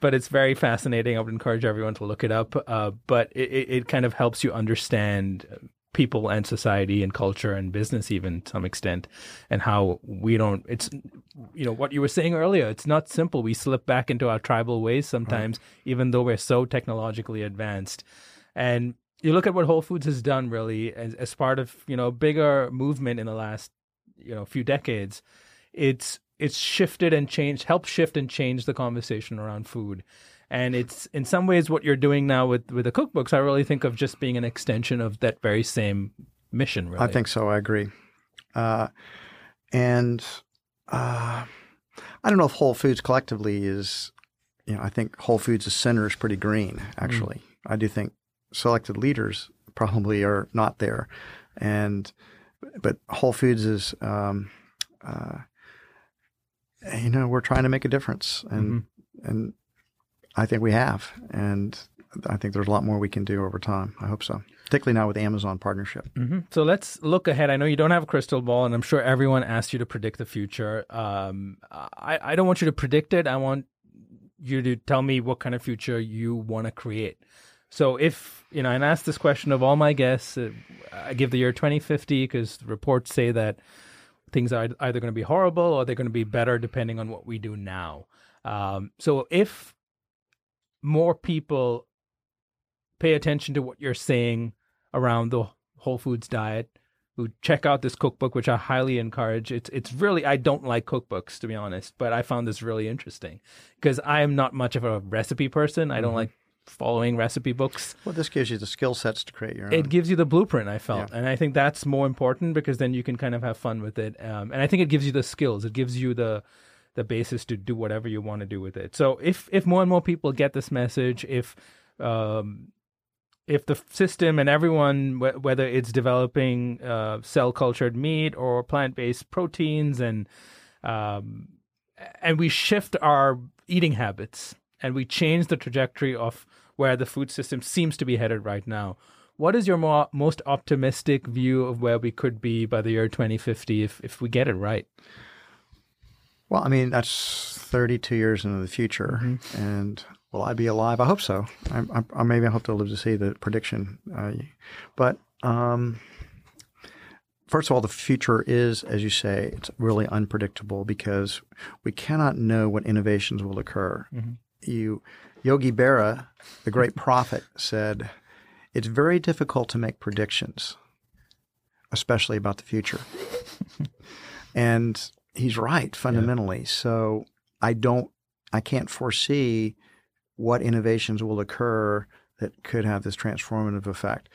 but it's very fascinating i would encourage everyone to look it up uh, but it, it kind of helps you understand people and society and culture and business even to some extent and how we don't it's you know what you were saying earlier it's not simple we slip back into our tribal ways sometimes right. even though we're so technologically advanced and you look at what Whole Foods has done really as, as part of you know a bigger movement in the last you know few decades. It's it's shifted and changed, helped shift and change the conversation around food. And it's in some ways what you're doing now with with the cookbooks. I really think of just being an extension of that very same mission. Really, I think so. I agree. Uh, and uh, I don't know if Whole Foods collectively is, you know, I think Whole Foods' center is pretty green. Actually, mm. I do think selected leaders probably are not there, and but Whole Foods is, um, uh, you know, we're trying to make a difference, and mm-hmm. and I think we have, and I think there's a lot more we can do over time. I hope so, particularly now with the Amazon partnership. Mm-hmm. So let's look ahead. I know you don't have a crystal ball, and I'm sure everyone asked you to predict the future. Um, I, I don't want you to predict it. I want you to tell me what kind of future you want to create. So if you know, and I ask this question of all my guests, uh, I give the year 2050 because reports say that things are either going to be horrible or they're going to be better depending on what we do now. Um, so if more people pay attention to what you're saying around the whole foods diet, who check out this cookbook, which I highly encourage. It's it's really I don't like cookbooks to be honest, but I found this really interesting because I am not much of a recipe person. I don't mm-hmm. like following recipe books. Well, this gives you the skill sets to create your own. It gives you the blueprint, I felt. Yeah. And I think that's more important because then you can kind of have fun with it. Um, and I think it gives you the skills. It gives you the the basis to do whatever you want to do with it. So if if more and more people get this message, if um, if the system and everyone, whether it's developing uh, cell cultured meat or plant based proteins, and um, and we shift our eating habits and we change the trajectory of where the food system seems to be headed right now. What is your more, most optimistic view of where we could be by the year 2050 if, if we get it right? Well, I mean, that's 32 years into the future. Mm-hmm. And will I be alive? I hope so. I, I, I, maybe I hope to live to see the prediction. Uh, but um, first of all, the future is, as you say, it's really unpredictable because we cannot know what innovations will occur. Mm-hmm you Yogi Berra, the great prophet, said, "It's very difficult to make predictions, especially about the future." and he's right fundamentally. Yeah. So I don't, I can't foresee what innovations will occur that could have this transformative effect.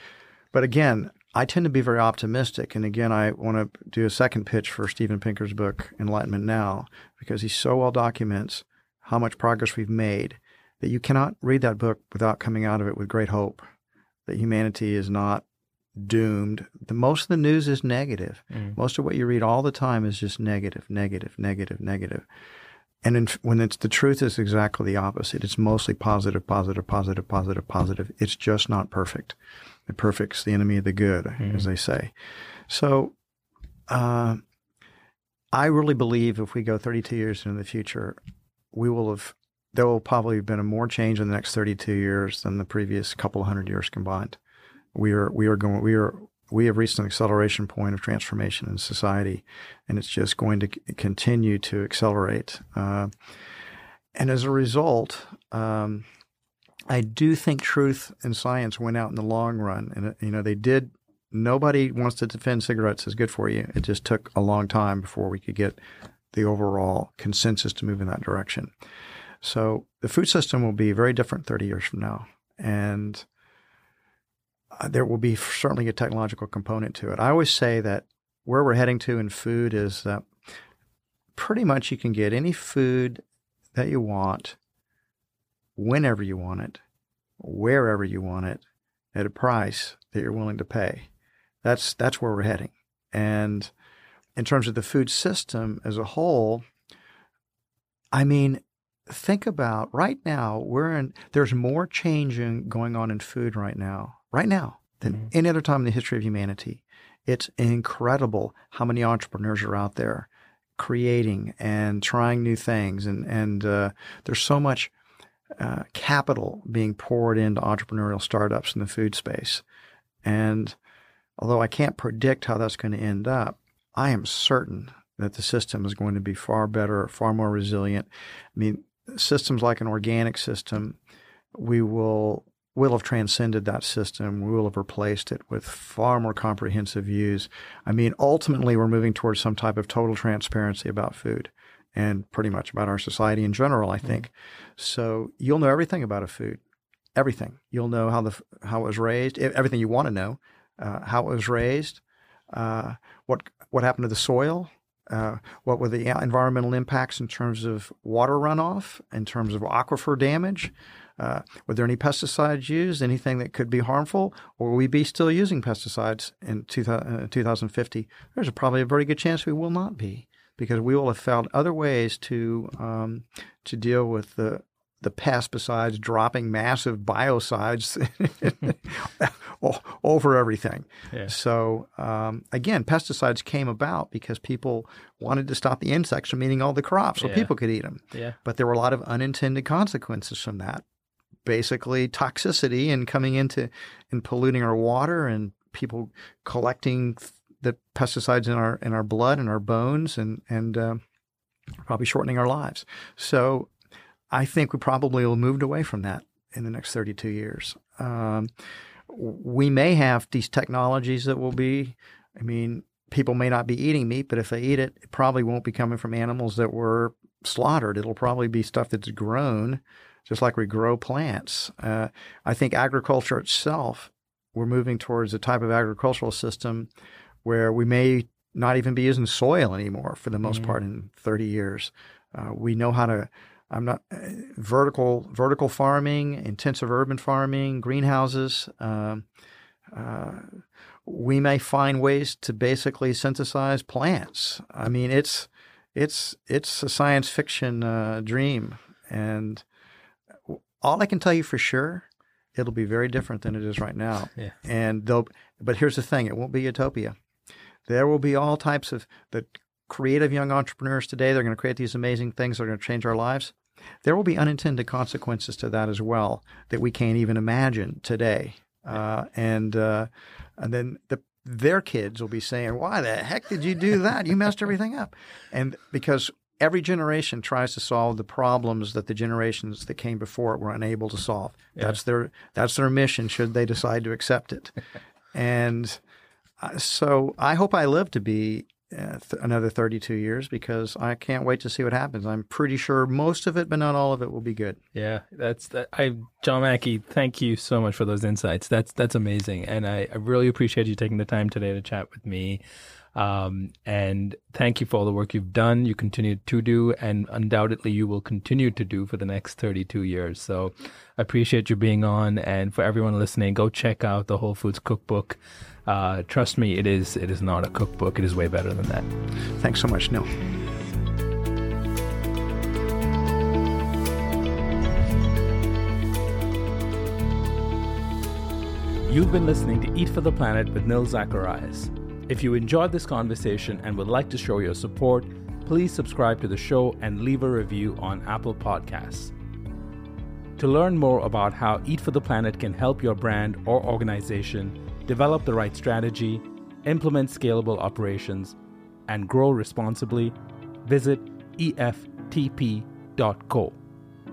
But again, I tend to be very optimistic. And again, I want to do a second pitch for Steven Pinker's book, Enlightenment Now, because he so well documents how much progress we've made, that you cannot read that book without coming out of it with great hope that humanity is not doomed. The most of the news is negative. Mm. Most of what you read all the time is just negative, negative, negative, negative. And in, when it's the truth is exactly the opposite. It's mostly positive, positive, positive, positive, positive. It's just not perfect. The perfect's the enemy of the good, mm. as they say. So, uh, I really believe if we go 32 years into the future, we will have there will probably have been a more change in the next 32 years than the previous couple hundred years combined. We are we are going we are we have reached an acceleration point of transformation in society, and it's just going to continue to accelerate. Uh, and as a result, um, I do think truth and science went out in the long run, and you know they did. Nobody wants to defend cigarettes as good for you. It just took a long time before we could get the overall consensus to move in that direction. So the food system will be very different 30 years from now, and uh, Uh, there will be certainly a technological component to it. I always say that where we're heading to in food is that pretty much you can get any food that you want whenever you want it, wherever you want it, at a price that you're willing to pay. That's that's where we're heading. And in terms of the food system as a whole, I mean, think about right now we're in there's more changing going on in food right now right now than mm-hmm. any other time in the history of humanity it's incredible how many entrepreneurs are out there creating and trying new things and and uh, there's so much uh, capital being poured into entrepreneurial startups in the food space and although I can't predict how that's going to end up I am certain that the system is going to be far better, far more resilient. I mean, systems like an organic system, we will will have transcended that system. We will have replaced it with far more comprehensive views. I mean, ultimately, we're moving towards some type of total transparency about food and pretty much about our society in general. I think mm-hmm. so. You'll know everything about a food, everything. You'll know how the how it was raised, everything you want to know, uh, how it was raised, uh, what what happened to the soil, uh, what were the environmental impacts in terms of water runoff, in terms of aquifer damage? Uh, were there any pesticides used, anything that could be harmful, or will we be still using pesticides in 2000, uh, 2050? There's probably a very good chance we will not be because we will have found other ways to um, to deal with the the pest besides dropping massive biocides over everything. Yeah. So um, again, pesticides came about because people wanted to stop the insects from eating all the crops, so yeah. people could eat them. Yeah. But there were a lot of unintended consequences from that. Basically, toxicity and coming into and polluting our water, and people collecting the pesticides in our in our blood and our bones, and and uh, probably shortening our lives. So I think we probably will moved away from that in the next 32 years. Um, we may have these technologies that will be, I mean, people may not be eating meat, but if they eat it, it probably won't be coming from animals that were slaughtered. It'll probably be stuff that's grown, just like we grow plants. Uh, I think agriculture itself, we're moving towards a type of agricultural system where we may not even be using soil anymore for the most mm-hmm. part in 30 years. Uh, we know how to I'm not uh, vertical vertical farming, intensive urban farming, greenhouses. Um, uh, we may find ways to basically synthesize plants. I mean, it's it's it's a science fiction uh, dream, and all I can tell you for sure, it'll be very different than it is right now. Yeah. And though, but here's the thing: it won't be utopia. There will be all types of the creative young entrepreneurs today. They're going to create these amazing things that are going to change our lives there will be unintended consequences to that as well that we can't even imagine today. Uh, and uh, and then the, their kids will be saying, "Why the heck did you do that? You messed everything up." And because every generation tries to solve the problems that the generations that came before it were unable to solve. Yeah. That's their that's their mission. Should they decide to accept it, and uh, so I hope I live to be uh, th- another 32 years because I can't wait to see what happens. I'm pretty sure most of it, but not all of it, will be good. Yeah, that's that. I John Mackey, thank you so much for those insights. That's that's amazing, and I, I really appreciate you taking the time today to chat with me. Um, and thank you for all the work you've done, you continue to do, and undoubtedly you will continue to do for the next 32 years. So I appreciate you being on. And for everyone listening, go check out the Whole Foods Cookbook. Uh, trust me, it is it is not a cookbook. It is way better than that. Thanks so much, Nil. You've been listening to Eat for the Planet with Nil Zacharias. If you enjoyed this conversation and would like to show your support, please subscribe to the show and leave a review on Apple Podcasts. To learn more about how Eat for the Planet can help your brand or organization develop the right strategy, implement scalable operations, and grow responsibly, visit EFTP.co.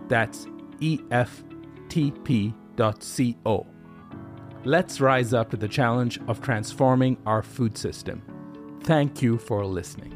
That's EFTP.co. Let's rise up to the challenge of transforming our food system. Thank you for listening.